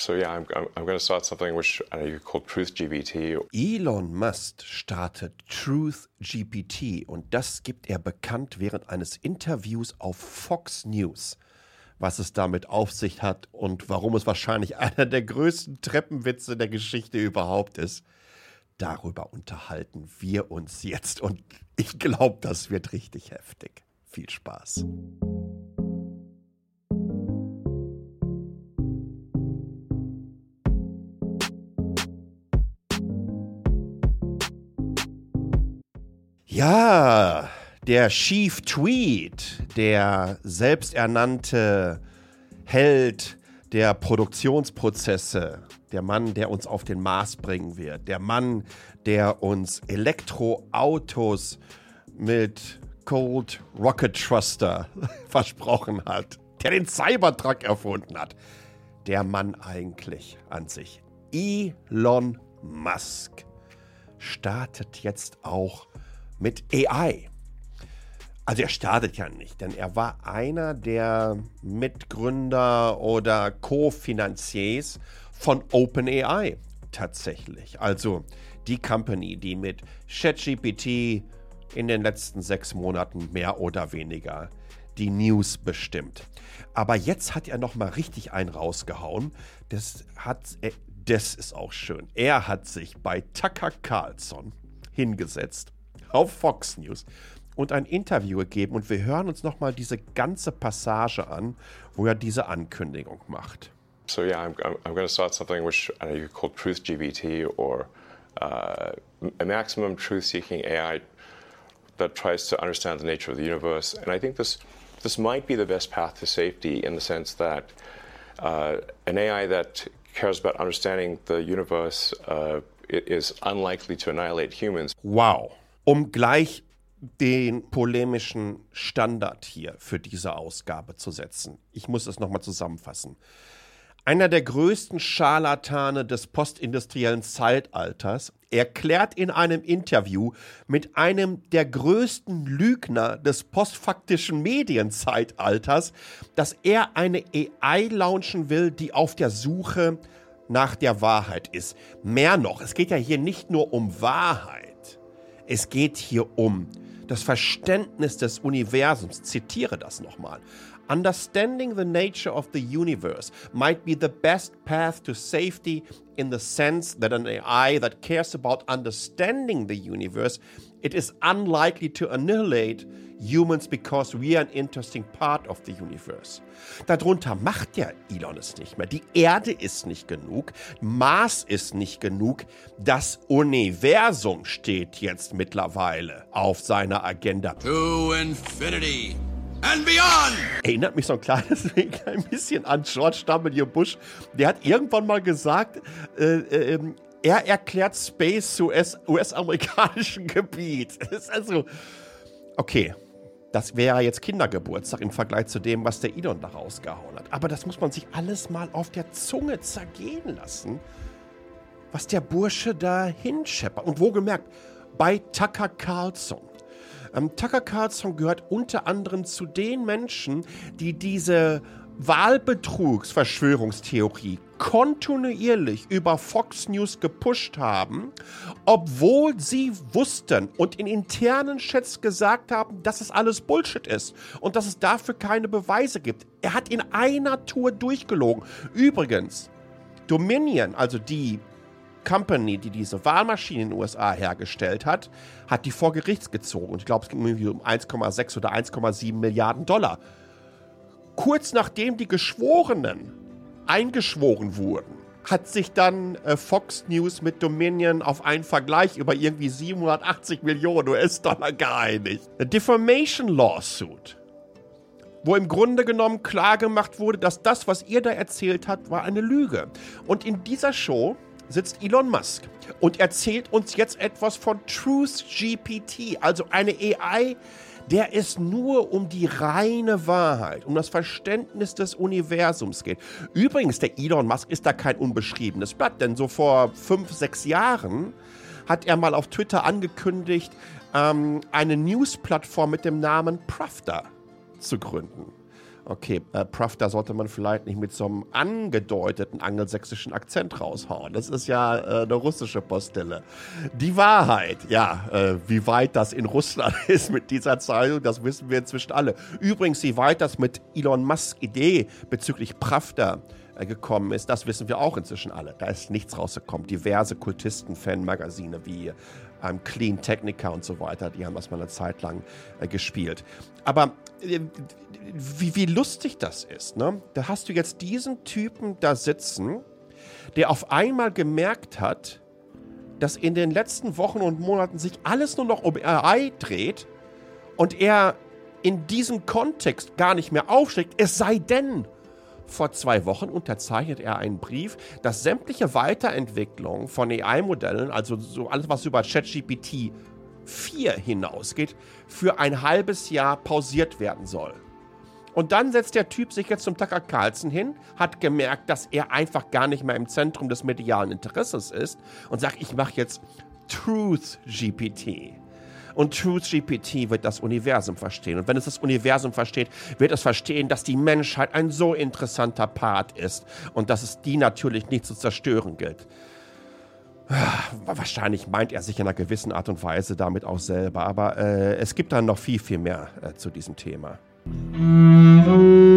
So yeah, I'm, I'm, going to start something which I know you call Truth GPT. Elon Musk startet Truth GPT und das gibt er bekannt während eines Interviews auf Fox News. Was es damit auf sich hat und warum es wahrscheinlich einer der größten Treppenwitze der Geschichte überhaupt ist. Darüber unterhalten wir uns jetzt und ich glaube, das wird richtig heftig. Viel Spaß. Ja, der Chief Tweet, der selbsternannte Held der Produktionsprozesse, der Mann, der uns auf den Mars bringen wird, der Mann, der uns Elektroautos mit Cold Rocket Thruster versprochen hat, der den Cybertruck erfunden hat. Der Mann eigentlich an sich. Elon Musk startet jetzt auch mit AI. Also er startet ja nicht, denn er war einer der Mitgründer oder Co-Finanziers von OpenAI tatsächlich. Also die Company, die mit ChatGPT in den letzten sechs Monaten mehr oder weniger die News bestimmt. Aber jetzt hat er noch mal richtig einen rausgehauen. Das hat, äh, das ist auch schön. Er hat sich bei Tucker Carlson hingesetzt auf Fox News und ein Interview gegeben und wir hören uns nochmal diese ganze Passage an, wo er diese Ankündigung macht. So yeah, I'm, I'm, I'm going to start something which I know you call Truth GBT or uh, a maximum truth-seeking AI that tries to understand the nature of the universe. And I think this this might be the best path to safety in the sense that uh, an AI that cares about understanding the universe uh, is unlikely to annihilate humans. Wow. Um gleich den polemischen Standard hier für diese Ausgabe zu setzen. Ich muss es nochmal zusammenfassen. Einer der größten Scharlatane des postindustriellen Zeitalters erklärt in einem Interview mit einem der größten Lügner des postfaktischen Medienzeitalters, dass er eine AI launchen will, die auf der Suche nach der Wahrheit ist. Mehr noch, es geht ja hier nicht nur um Wahrheit. Es geht hier um das Verständnis des Universums. Zitiere das nochmal. Understanding the nature of the universe might be the best path to safety in the sense that an AI that cares about understanding the universe, it is unlikely to annihilate humans because we are an interesting part of the universe. Darunter macht ja Elon es nicht mehr. Die Erde ist nicht genug, Mars ist nicht genug, das Universum steht jetzt mittlerweile auf seiner Agenda. To infinity and beyond! Erinnert mich so ein kleines ein bisschen an George W. Bush. Der hat irgendwann mal gesagt, äh, äh, ähm, er erklärt Space zu US-amerikanischem US Gebiet. Das ist also, okay, das wäre jetzt Kindergeburtstag im Vergleich zu dem, was der Elon da rausgehauen hat. Aber das muss man sich alles mal auf der Zunge zergehen lassen, was der Bursche da hinscheppert. Und wohlgemerkt, bei Tucker Carlson. Ähm, Tucker Carlson gehört unter anderem zu den Menschen, die diese Wahlbetrugsverschwörungstheorie kontinuierlich über Fox News gepusht haben, obwohl sie wussten und in internen Chats gesagt haben, dass es alles Bullshit ist und dass es dafür keine Beweise gibt. Er hat in einer Tour durchgelogen. Übrigens, Dominion, also die Company, die diese Wahlmaschine in den USA hergestellt hat, hat die vor Gerichts gezogen. Und ich glaube, es ging um 1,6 oder 1,7 Milliarden Dollar kurz nachdem die Geschworenen eingeschworen wurden, hat sich dann äh, Fox News mit Dominion auf einen Vergleich über irgendwie 780 Millionen US-Dollar geeinigt. A Defamation Lawsuit, wo im Grunde genommen klargemacht wurde, dass das, was ihr da erzählt habt, war eine Lüge. Und in dieser Show sitzt Elon Musk und erzählt uns jetzt etwas von Truth GPT, also eine AI, der es nur um die reine Wahrheit, um das Verständnis des Universums geht. Übrigens, der Elon Musk ist da kein unbeschriebenes Blatt, denn so vor fünf, sechs Jahren hat er mal auf Twitter angekündigt, ähm, eine News-Plattform mit dem Namen Pravda zu gründen. Okay, äh, Pruff, da sollte man vielleicht nicht mit so einem angedeuteten angelsächsischen Akzent raushauen. Das ist ja äh, eine russische Postille. Die Wahrheit, ja, äh, wie weit das in Russland ist mit dieser Zeitung, das wissen wir inzwischen alle. Übrigens, wie weit das mit Elon Musk Idee bezüglich Pravda äh, gekommen ist, das wissen wir auch inzwischen alle. Da ist nichts rausgekommen. Diverse Kultisten-Fanmagazine wie ähm, Clean Technica und so weiter, die haben das mal eine Zeit lang äh, gespielt. Aber äh, wie, wie lustig das ist, ne? Da hast du jetzt diesen Typen da sitzen, der auf einmal gemerkt hat, dass in den letzten Wochen und Monaten sich alles nur noch um AI dreht und er in diesem Kontext gar nicht mehr aufschlägt, es sei denn, vor zwei Wochen unterzeichnet er einen Brief, dass sämtliche Weiterentwicklung von AI-Modellen, also so alles, was über ChatGPT 4 hinausgeht, für ein halbes Jahr pausiert werden soll. Und dann setzt der Typ sich jetzt zum Tucker Carlson hin, hat gemerkt, dass er einfach gar nicht mehr im Zentrum des medialen Interesses ist und sagt, ich mache jetzt Truth GPT. Und TruthGPT wird das Universum verstehen. Und wenn es das Universum versteht, wird es verstehen, dass die Menschheit ein so interessanter Part ist und dass es die natürlich nicht zu zerstören gilt. Wahrscheinlich meint er sich in einer gewissen Art und Weise damit auch selber, aber äh, es gibt dann noch viel, viel mehr äh, zu diesem Thema. Mm-hmm.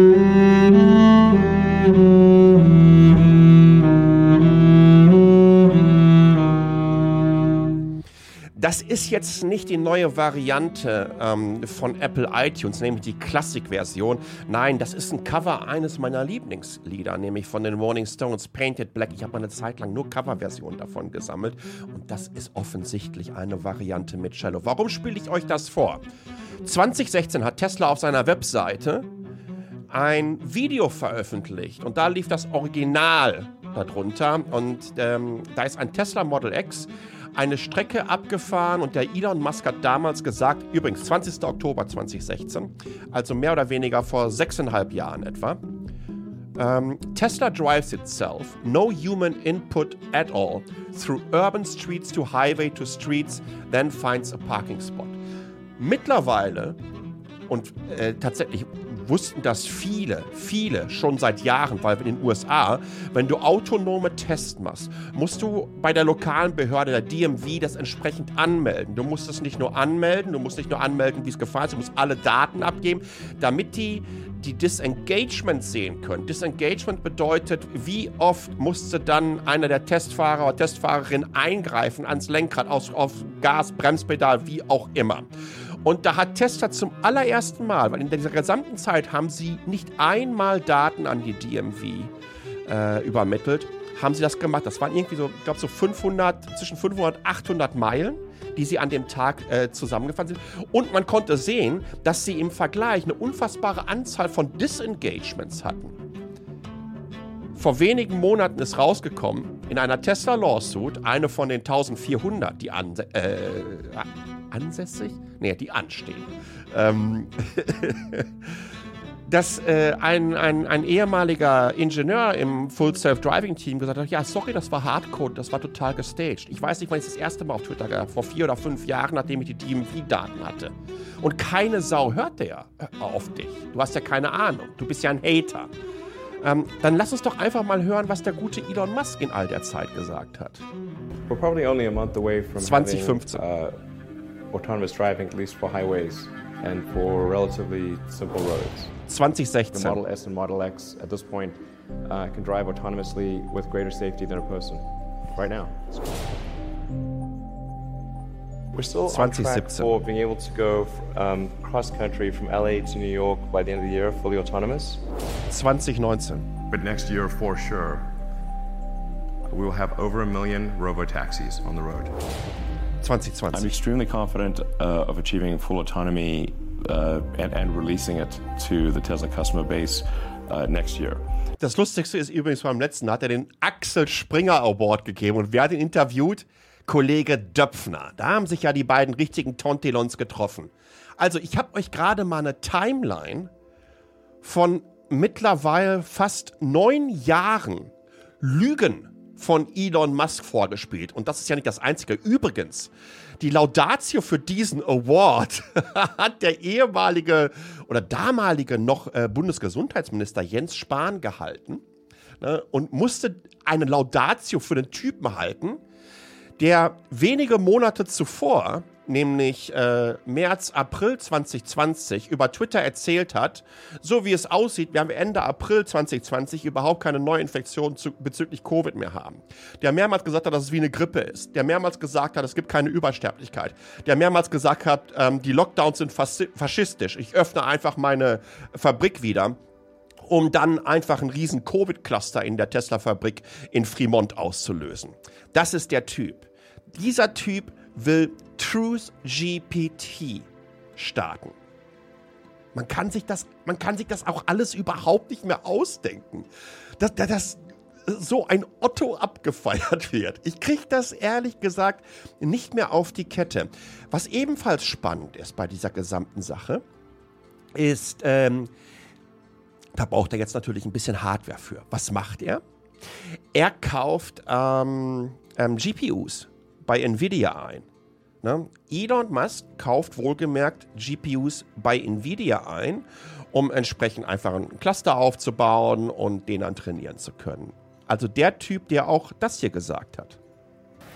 Das ist jetzt nicht die neue Variante ähm, von Apple iTunes, nämlich die Classic-Version. Nein, das ist ein Cover eines meiner Lieblingslieder, nämlich von den Rolling Stones, Painted Black. Ich habe eine Zeit lang nur Coverversionen davon gesammelt und das ist offensichtlich eine Variante mit Cello. Warum spiele ich euch das vor? 2016 hat Tesla auf seiner Webseite ein Video veröffentlicht und da lief das Original darunter und ähm, da ist ein Tesla Model X eine Strecke abgefahren und der Elon Musk hat damals gesagt, übrigens 20. Oktober 2016, also mehr oder weniger vor sechseinhalb Jahren etwa, um, ähm, Tesla drives itself, no human input at all, through urban streets to highway to streets, then finds a parking spot. Mittlerweile und äh, tatsächlich wussten das viele, viele schon seit Jahren, weil in den USA, wenn du autonome Tests machst, musst du bei der lokalen Behörde, der DMV, das entsprechend anmelden. Du musst es nicht nur anmelden, du musst nicht nur anmelden, wie es gefallen ist, du musst alle Daten abgeben, damit die die Disengagement sehen können. Disengagement bedeutet, wie oft musste dann einer der Testfahrer oder Testfahrerin eingreifen ans Lenkrad, auf, auf Gas, Bremspedal, wie auch immer. Und da hat Tesla zum allerersten Mal, weil in dieser gesamten Zeit haben sie nicht einmal Daten an die DMV äh, übermittelt, haben sie das gemacht. Das waren irgendwie so, ich glaube, so 500, zwischen 500 und 800 Meilen, die sie an dem Tag äh, zusammengefahren sind. Und man konnte sehen, dass sie im Vergleich eine unfassbare Anzahl von Disengagements hatten. Vor wenigen Monaten ist rausgekommen, in einer Tesla Lawsuit, eine von den 1400, die an, äh, ansässig? Nee, die anstehen. Ähm, dass äh, ein, ein, ein ehemaliger Ingenieur im Full Self-Driving-Team gesagt hat, ja, sorry, das war Hardcode, das war total gestaged. Ich weiß nicht, wann ich das erste Mal auf Twitter gab, vor vier oder fünf Jahren, nachdem ich die DMV-Daten hatte. Und keine Sau hörte äh, auf dich. Du hast ja keine Ahnung. Du bist ja ein Hater. Ähm, dann lass uns doch einfach mal hören, was der gute Elon Musk in all der Zeit gesagt hat. We're probably only a month away from 2015. Having, uh, autonomous driving, at least for highways and for relatively simple roads. 2016. The Model S and Model X at this point uh, can drive autonomously with greater safety than a person. Right now. 2017. for being able to go um, cross country from LA to New York by the end of the year, fully autonomous. 2019. But next year, for sure, we will have over a million robo-taxis on the road. 2020. I'm extremely confident uh, of achieving full autonomy uh, and, and releasing it to the Tesla customer base uh, next year. Das Lustigste ist übrigens beim letzten, hat er den Axel Springer Award gegeben und wer hat ihn interviewt? Kollege Döpfner. Da haben sich ja die beiden richtigen Tontilons getroffen. Also ich habe euch gerade mal eine Timeline von mittlerweile fast neun Jahren Lügen von Elon Musk vorgespielt. Und das ist ja nicht das Einzige. Übrigens, die Laudatio für diesen Award hat der ehemalige oder damalige noch äh, Bundesgesundheitsminister Jens Spahn gehalten ne, und musste eine Laudatio für den Typen halten, der wenige Monate zuvor nämlich äh, März, April 2020 über Twitter erzählt hat, so wie es aussieht, werden wir Ende April 2020 überhaupt keine Neuinfektion zu, bezüglich Covid mehr haben. Der mehrmals gesagt hat, dass es wie eine Grippe ist. Der mehrmals gesagt hat, es gibt keine Übersterblichkeit. Der mehrmals gesagt hat, ähm, die Lockdowns sind faschistisch. Ich öffne einfach meine Fabrik wieder um dann einfach einen riesen Covid-Cluster in der Tesla-Fabrik in Fremont auszulösen. Das ist der Typ. Dieser Typ will Truth GPT starten. Man kann sich das, man kann sich das auch alles überhaupt nicht mehr ausdenken. Dass, dass so ein Otto abgefeiert wird. Ich kriege das ehrlich gesagt nicht mehr auf die Kette. Was ebenfalls spannend ist bei dieser gesamten Sache, ist, ähm, da braucht er jetzt natürlich ein bisschen Hardware für. Was macht er? Er kauft ähm, ähm, GPUs bei Nvidia ein. Ne? Elon Musk kauft wohlgemerkt GPUs bei Nvidia ein, um entsprechend einfach ein Cluster aufzubauen und den dann trainieren zu können. Also der Typ, der auch das hier gesagt hat.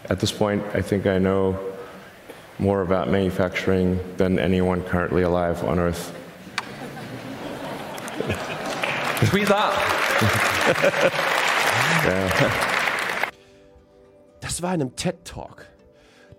At this point, I think I know more about manufacturing than anyone currently alive on Earth. Tweet that. Das war in einem TED Talk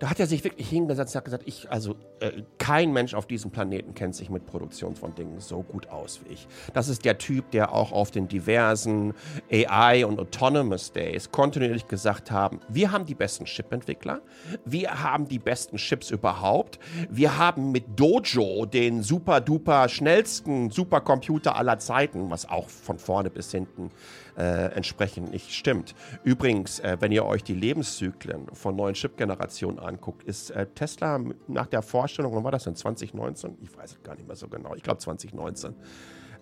da hat er sich wirklich hingesetzt und hat gesagt, ich, also äh, kein Mensch auf diesem Planeten kennt sich mit Produktion von Dingen so gut aus wie ich. Das ist der Typ, der auch auf den diversen AI und Autonomous Days kontinuierlich gesagt haben, wir haben die besten Chip-Entwickler, wir haben die besten Chips überhaupt, wir haben mit Dojo den super duper schnellsten Supercomputer aller Zeiten, was auch von vorne bis hinten äh, entsprechend nicht stimmt. Übrigens, äh, wenn ihr euch die Lebenszyklen von neuen Chip-Generationen anguckt, ist äh, Tesla nach der Vorstellung, wann war das denn, 2019? Ich weiß es gar nicht mehr so genau, ich glaube 2019.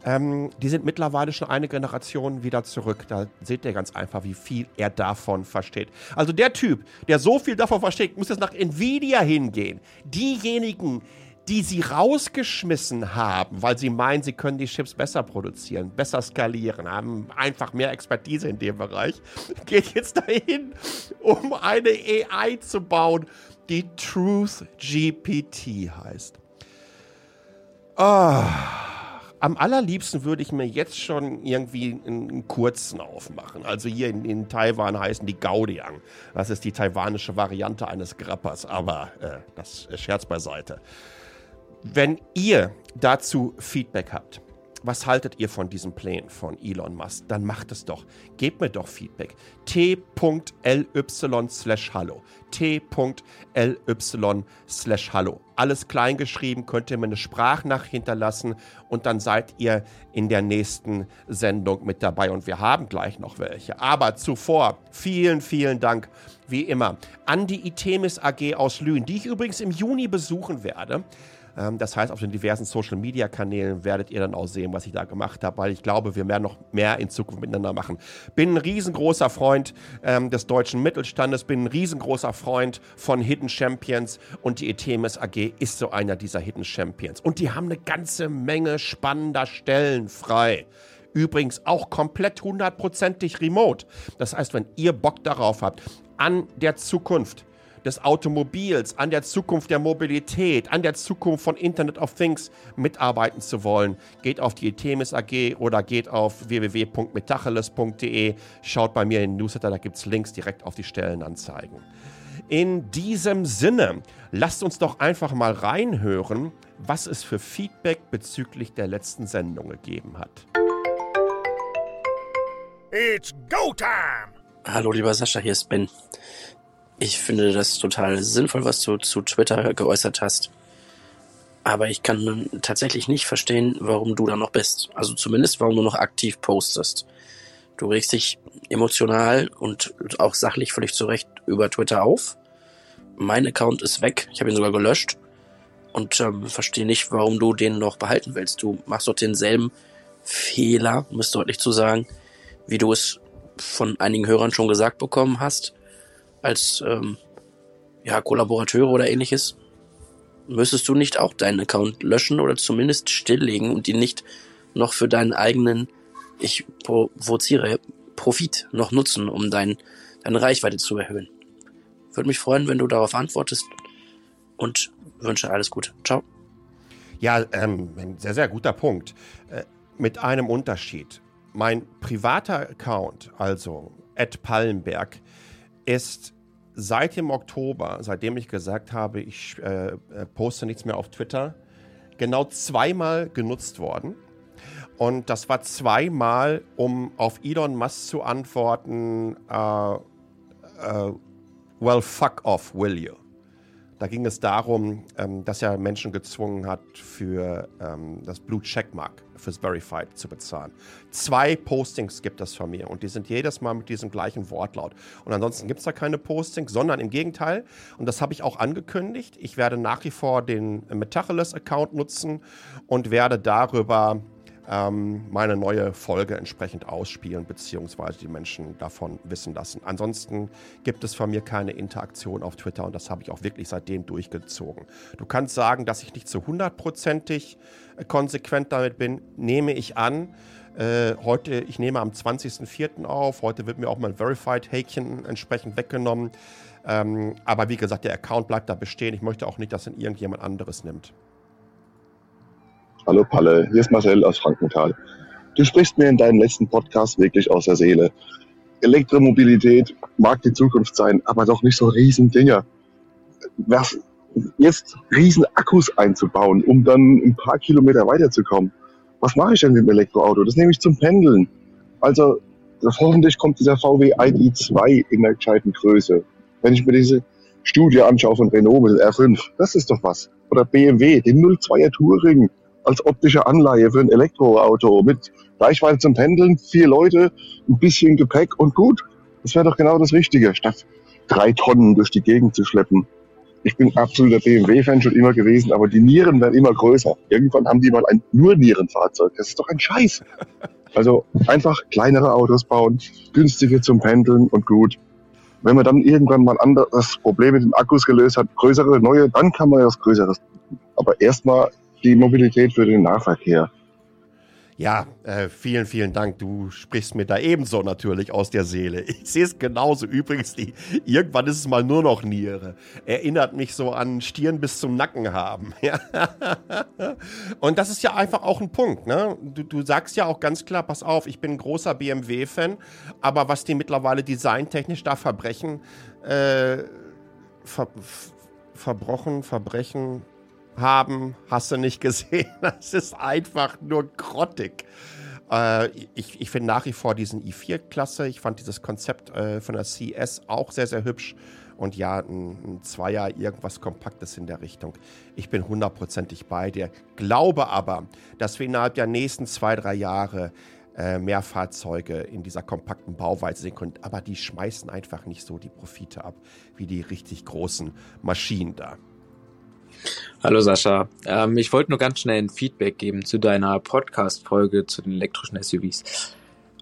Ähm, die sind mittlerweile schon eine Generation wieder zurück. Da seht ihr ganz einfach, wie viel er davon versteht. Also der Typ, der so viel davon versteht, muss jetzt nach Nvidia hingehen. Diejenigen, die sie rausgeschmissen haben, weil sie meinen, sie können die Chips besser produzieren, besser skalieren, haben einfach mehr Expertise in dem Bereich, geht jetzt dahin, um eine AI zu bauen, die Truth GPT heißt. Oh, am allerliebsten würde ich mir jetzt schon irgendwie einen kurzen aufmachen. Also hier in, in Taiwan heißen die Gaudiang. Das ist die taiwanische Variante eines Grappers, aber äh, das ist Scherz beiseite. Wenn ihr dazu Feedback habt, was haltet ihr von diesen Plänen von Elon Musk? Dann macht es doch. Gebt mir doch Feedback. t.ly slash hallo. t.ly slash hallo. Alles kleingeschrieben, könnt ihr mir eine Sprachnachricht hinterlassen und dann seid ihr in der nächsten Sendung mit dabei und wir haben gleich noch welche. Aber zuvor vielen, vielen Dank, wie immer, an die Itemis AG aus Lünen, die ich übrigens im Juni besuchen werde. Ähm, das heißt, auf den diversen Social-Media-Kanälen werdet ihr dann auch sehen, was ich da gemacht habe, weil ich glaube, wir werden noch mehr in Zukunft miteinander machen. Bin ein riesengroßer Freund ähm, des deutschen Mittelstandes, bin ein riesengroßer Freund von Hidden Champions und die Etemis AG ist so einer dieser Hidden Champions. Und die haben eine ganze Menge spannender Stellen frei. Übrigens auch komplett hundertprozentig remote. Das heißt, wenn ihr Bock darauf habt, an der Zukunft des Automobils, an der Zukunft der Mobilität, an der Zukunft von Internet of Things mitarbeiten zu wollen, geht auf die Themis AG oder geht auf www.metacheles.de, schaut bei mir in den Newsletter, da gibt es Links direkt auf die Stellenanzeigen. In diesem Sinne, lasst uns doch einfach mal reinhören, was es für Feedback bezüglich der letzten Sendung gegeben hat. It's go time! Hallo lieber Sascha, hier ist Ben. Ich finde das total sinnvoll, was du zu Twitter geäußert hast. Aber ich kann tatsächlich nicht verstehen, warum du da noch bist. Also zumindest, warum du noch aktiv postest. Du regst dich emotional und auch sachlich völlig zurecht über Twitter auf. Mein Account ist weg. Ich habe ihn sogar gelöscht. Und ähm, verstehe nicht, warum du den noch behalten willst. Du machst doch denselben Fehler, um es deutlich zu sagen, wie du es von einigen Hörern schon gesagt bekommen hast, als ähm, ja, Kollaborateure oder ähnliches, müsstest du nicht auch deinen Account löschen oder zumindest stilllegen und ihn nicht noch für deinen eigenen, ich provoziere, Profit noch nutzen, um dein, deine Reichweite zu erhöhen. Würde mich freuen, wenn du darauf antwortest und wünsche alles Gute. Ciao. Ja, ähm, ein sehr, sehr guter Punkt. Äh, mit einem Unterschied. Mein privater Account, also Ed Pallenberg, ist seit dem Oktober, seitdem ich gesagt habe, ich äh, äh, poste nichts mehr auf Twitter, genau zweimal genutzt worden. Und das war zweimal, um auf Elon Musk zu antworten, uh, uh, well, fuck off, will you? Da ging es darum, ähm, dass er Menschen gezwungen hat, für ähm, das Blue Checkmark, fürs Verified zu bezahlen. Zwei Postings gibt es von mir und die sind jedes Mal mit diesem gleichen Wortlaut. Und ansonsten gibt es da keine Postings, sondern im Gegenteil, und das habe ich auch angekündigt, ich werde nach wie vor den Metacheles-Account nutzen und werde darüber ähm, meine neue Folge entsprechend ausspielen, beziehungsweise die Menschen davon wissen lassen. Ansonsten gibt es von mir keine Interaktion auf Twitter und das habe ich auch wirklich seitdem durchgezogen. Du kannst sagen, dass ich nicht zu hundertprozentig äh, konsequent damit bin, nehme ich an. Äh, heute, ich nehme am 20.04. auf. Heute wird mir auch mein Verified-Häkchen entsprechend weggenommen. Ähm, aber wie gesagt, der Account bleibt da bestehen. Ich möchte auch nicht, dass ihn irgendjemand anderes nimmt. Hallo Palle, hier ist Marcel aus Frankenthal. Du sprichst mir in deinem letzten Podcast wirklich aus der Seele. Elektromobilität mag die Zukunft sein, aber doch nicht so riesen Dinger. Was, jetzt riesen Akkus einzubauen, um dann ein paar Kilometer weiterzukommen. Was mache ich denn mit dem Elektroauto? Das nehme ich zum Pendeln. Also hoffentlich kommt dieser VW ID2 in der gescheiten Größe. Wenn ich mir diese Studie anschaue von Renault mit R5, das ist doch was. Oder BMW, den 02er Touring als optische Anleihe für ein Elektroauto mit Reichweite zum Pendeln, vier Leute, ein bisschen Gepäck und gut. Das wäre doch genau das Richtige, statt drei Tonnen durch die Gegend zu schleppen. Ich bin absoluter BMW-Fan schon immer gewesen, aber die Nieren werden immer größer. Irgendwann haben die mal ein nur Nierenfahrzeug. Das ist doch ein Scheiß. Also einfach kleinere Autos bauen, günstige zum Pendeln und gut. Wenn man dann irgendwann mal das Problem mit den Akkus gelöst hat, größere, neue, dann kann man was Größeres. Aber erstmal die Mobilität für den Nahverkehr. Ja, äh, vielen, vielen Dank. Du sprichst mir da ebenso natürlich aus der Seele. Ich sehe es genauso. Übrigens, die, irgendwann ist es mal nur noch Niere. Erinnert mich so an Stirn bis zum Nacken haben. Und das ist ja einfach auch ein Punkt. Ne? Du, du sagst ja auch ganz klar, pass auf, ich bin ein großer BMW-Fan, aber was die mittlerweile designtechnisch da verbrechen, äh, ver, verbrochen, verbrechen, haben, hast du nicht gesehen. Das ist einfach nur grottig. Äh, ich ich finde nach wie vor diesen i4 klasse. Ich fand dieses Konzept äh, von der CS auch sehr, sehr hübsch. Und ja, ein, ein Zweier, irgendwas Kompaktes in der Richtung. Ich bin hundertprozentig bei dir. Glaube aber, dass wir innerhalb der nächsten zwei, drei Jahre äh, mehr Fahrzeuge in dieser kompakten Bauweise sehen können. Aber die schmeißen einfach nicht so die Profite ab wie die richtig großen Maschinen da. Hallo Sascha, ähm, ich wollte nur ganz schnell ein Feedback geben zu deiner Podcast-Folge zu den elektrischen SUVs.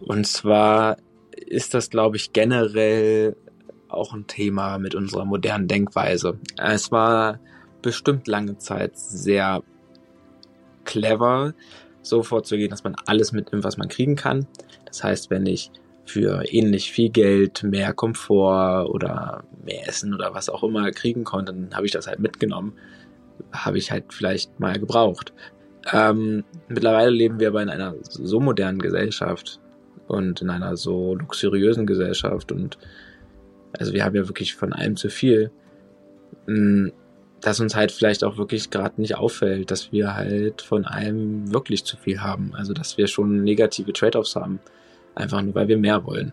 Und zwar ist das, glaube ich, generell auch ein Thema mit unserer modernen Denkweise. Es war bestimmt lange Zeit sehr clever, so vorzugehen, dass man alles mitnimmt, was man kriegen kann. Das heißt, wenn ich für ähnlich viel Geld mehr Komfort oder mehr Essen oder was auch immer kriegen konnte, dann habe ich das halt mitgenommen habe ich halt vielleicht mal gebraucht. Ähm, mittlerweile leben wir aber in einer so modernen Gesellschaft und in einer so luxuriösen Gesellschaft und also wir haben ja wirklich von allem zu viel, hm, dass uns halt vielleicht auch wirklich gerade nicht auffällt, dass wir halt von allem wirklich zu viel haben. Also dass wir schon negative Trade-offs haben, einfach nur weil wir mehr wollen.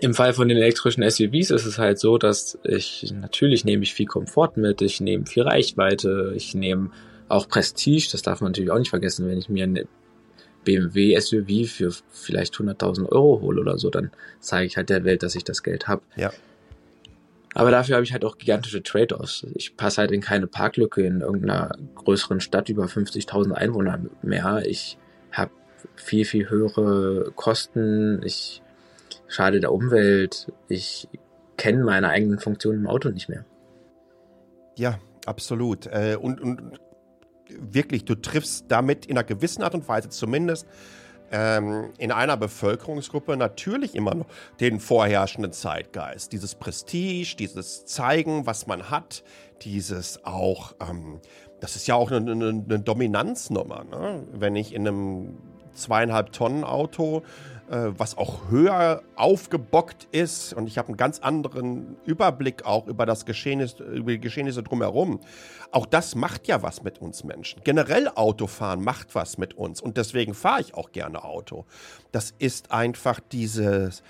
Im Fall von den elektrischen SUVs ist es halt so, dass ich natürlich nehme ich viel Komfort mit, ich nehme viel Reichweite, ich nehme auch Prestige, das darf man natürlich auch nicht vergessen, wenn ich mir eine BMW SUV für vielleicht 100.000 Euro hole oder so, dann zeige ich halt der Welt, dass ich das Geld habe. Ja. Aber dafür habe ich halt auch gigantische Trade-offs. Ich passe halt in keine Parklücke in irgendeiner größeren Stadt über 50.000 Einwohner mehr. Ich habe viel, viel höhere Kosten. Ich schade der Umwelt. Ich kenne meine eigenen Funktionen im Auto nicht mehr. Ja, absolut. Äh, und, und wirklich, du triffst damit in einer gewissen Art und Weise zumindest ähm, in einer Bevölkerungsgruppe natürlich immer noch den vorherrschenden Zeitgeist. Dieses Prestige, dieses Zeigen, was man hat, dieses auch, ähm, das ist ja auch eine, eine, eine Dominanznummer. Ne? Wenn ich in einem zweieinhalb Tonnen Auto was auch höher aufgebockt ist. Und ich habe einen ganz anderen Überblick auch über das Geschehnis, über die Geschehnisse drumherum. Auch das macht ja was mit uns Menschen. Generell Autofahren macht was mit uns. Und deswegen fahre ich auch gerne Auto. Das ist einfach dieses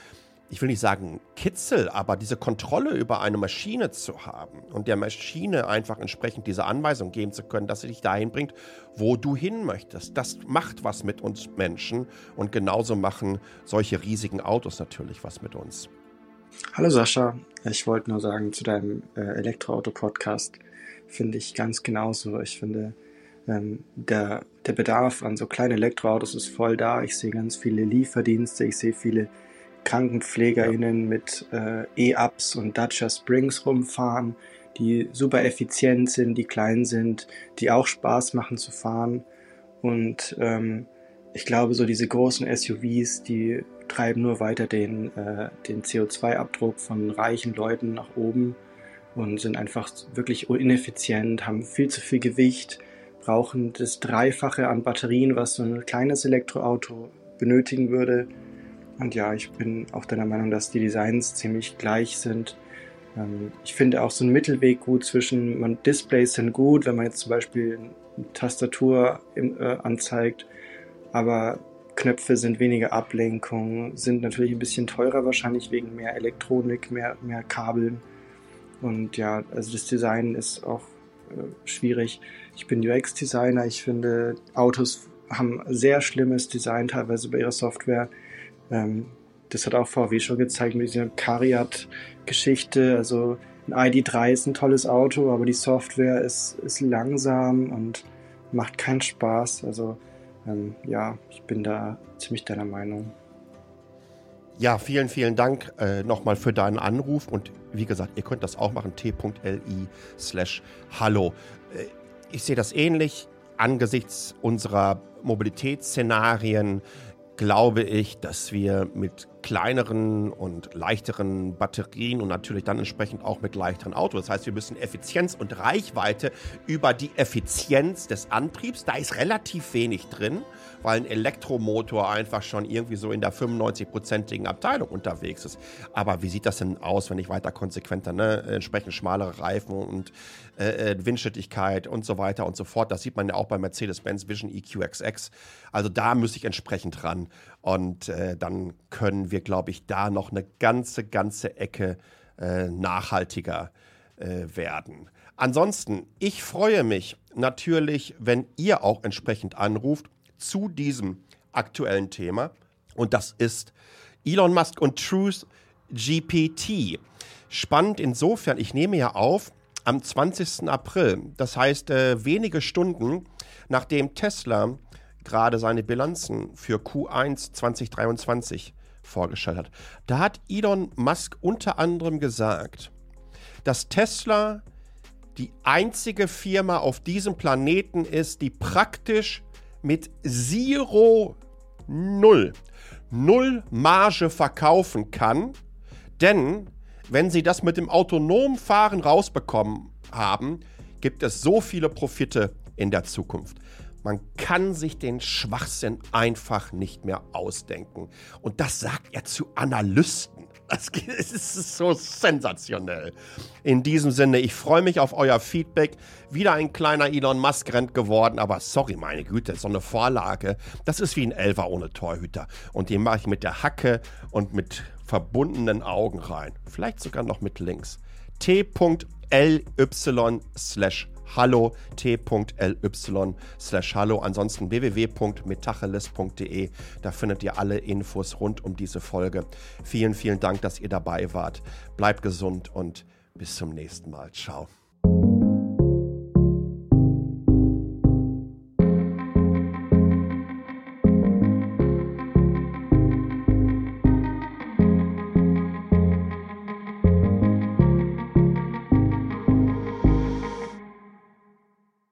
ich will nicht sagen Kitzel, aber diese Kontrolle über eine Maschine zu haben und der Maschine einfach entsprechend diese Anweisung geben zu können, dass sie dich dahin bringt, wo du hin möchtest. Das macht was mit uns Menschen und genauso machen solche riesigen Autos natürlich was mit uns. Hallo Sascha, ich wollte nur sagen zu deinem äh, Elektroauto-Podcast finde ich ganz genauso. Ich finde, ähm, der, der Bedarf an so kleinen Elektroautos ist voll da. Ich sehe ganz viele Lieferdienste, ich sehe viele KrankenpflegerInnen ja. mit äh, E-Ups und Dacia Springs rumfahren, die super effizient sind, die klein sind, die auch Spaß machen zu fahren. Und ähm, ich glaube, so diese großen SUVs, die treiben nur weiter den, äh, den CO2-Abdruck von reichen Leuten nach oben und sind einfach wirklich ineffizient, haben viel zu viel Gewicht, brauchen das Dreifache an Batterien, was so ein kleines Elektroauto benötigen würde. Und ja, ich bin auch deiner Meinung, dass die Designs ziemlich gleich sind. Ähm, ich finde auch so einen Mittelweg gut zwischen, man Displays sind gut, wenn man jetzt zum Beispiel eine Tastatur äh, anzeigt, aber Knöpfe sind weniger Ablenkung, sind natürlich ein bisschen teurer wahrscheinlich wegen mehr Elektronik, mehr, mehr Kabeln. Und ja, also das Design ist auch äh, schwierig. Ich bin UX-Designer, ich finde Autos haben sehr schlimmes Design teilweise bei ihrer Software. Ähm, das hat auch VW schon gezeigt mit dieser Cariat-Geschichte. Also ein ID3 ist ein tolles Auto, aber die Software ist, ist langsam und macht keinen Spaß. Also ähm, ja, ich bin da ziemlich deiner Meinung. Ja, vielen, vielen Dank äh, nochmal für deinen Anruf und wie gesagt, ihr könnt das auch machen, t.li slash hallo. Äh, ich sehe das ähnlich angesichts unserer Mobilitätsszenarien glaube ich, dass wir mit kleineren und leichteren Batterien und natürlich dann entsprechend auch mit leichteren Autos. Das heißt, wir müssen Effizienz und Reichweite über die Effizienz des Antriebs, da ist relativ wenig drin, weil ein Elektromotor einfach schon irgendwie so in der 95-prozentigen Abteilung unterwegs ist. Aber wie sieht das denn aus, wenn ich weiter konsequenter, ne? entsprechend schmalere Reifen und äh, äh Windschittigkeit und so weiter und so fort. Das sieht man ja auch bei Mercedes-Benz Vision EQXX. Also da muss ich entsprechend ran. Und äh, dann können wir, glaube ich, da noch eine ganze, ganze Ecke äh, nachhaltiger äh, werden. Ansonsten, ich freue mich natürlich, wenn ihr auch entsprechend anruft zu diesem aktuellen Thema. Und das ist Elon Musk und Truth GPT. Spannend insofern, ich nehme ja auf am 20. April, das heißt äh, wenige Stunden nachdem Tesla gerade seine Bilanzen für Q1 2023 vorgestellt hat. Da hat Elon Musk unter anderem gesagt, dass Tesla die einzige Firma auf diesem Planeten ist, die praktisch mit Zero Null, Null Marge verkaufen kann. Denn wenn sie das mit dem autonomen Fahren rausbekommen haben, gibt es so viele Profite in der Zukunft. Man kann sich den Schwachsinn einfach nicht mehr ausdenken. Und das sagt er zu Analysten. Das ist so sensationell. In diesem Sinne, ich freue mich auf euer Feedback. Wieder ein kleiner Elon Musk-Rent geworden, aber sorry, meine Güte, so eine Vorlage. Das ist wie ein Elfer ohne Torhüter. Und den mache ich mit der Hacke und mit verbundenen Augen rein. Vielleicht sogar noch mit links. t.ly slash hallo t.ly slash hallo. Ansonsten www.metacheles.de. Da findet ihr alle Infos rund um diese Folge. Vielen, vielen Dank, dass ihr dabei wart. Bleibt gesund und bis zum nächsten Mal. Ciao.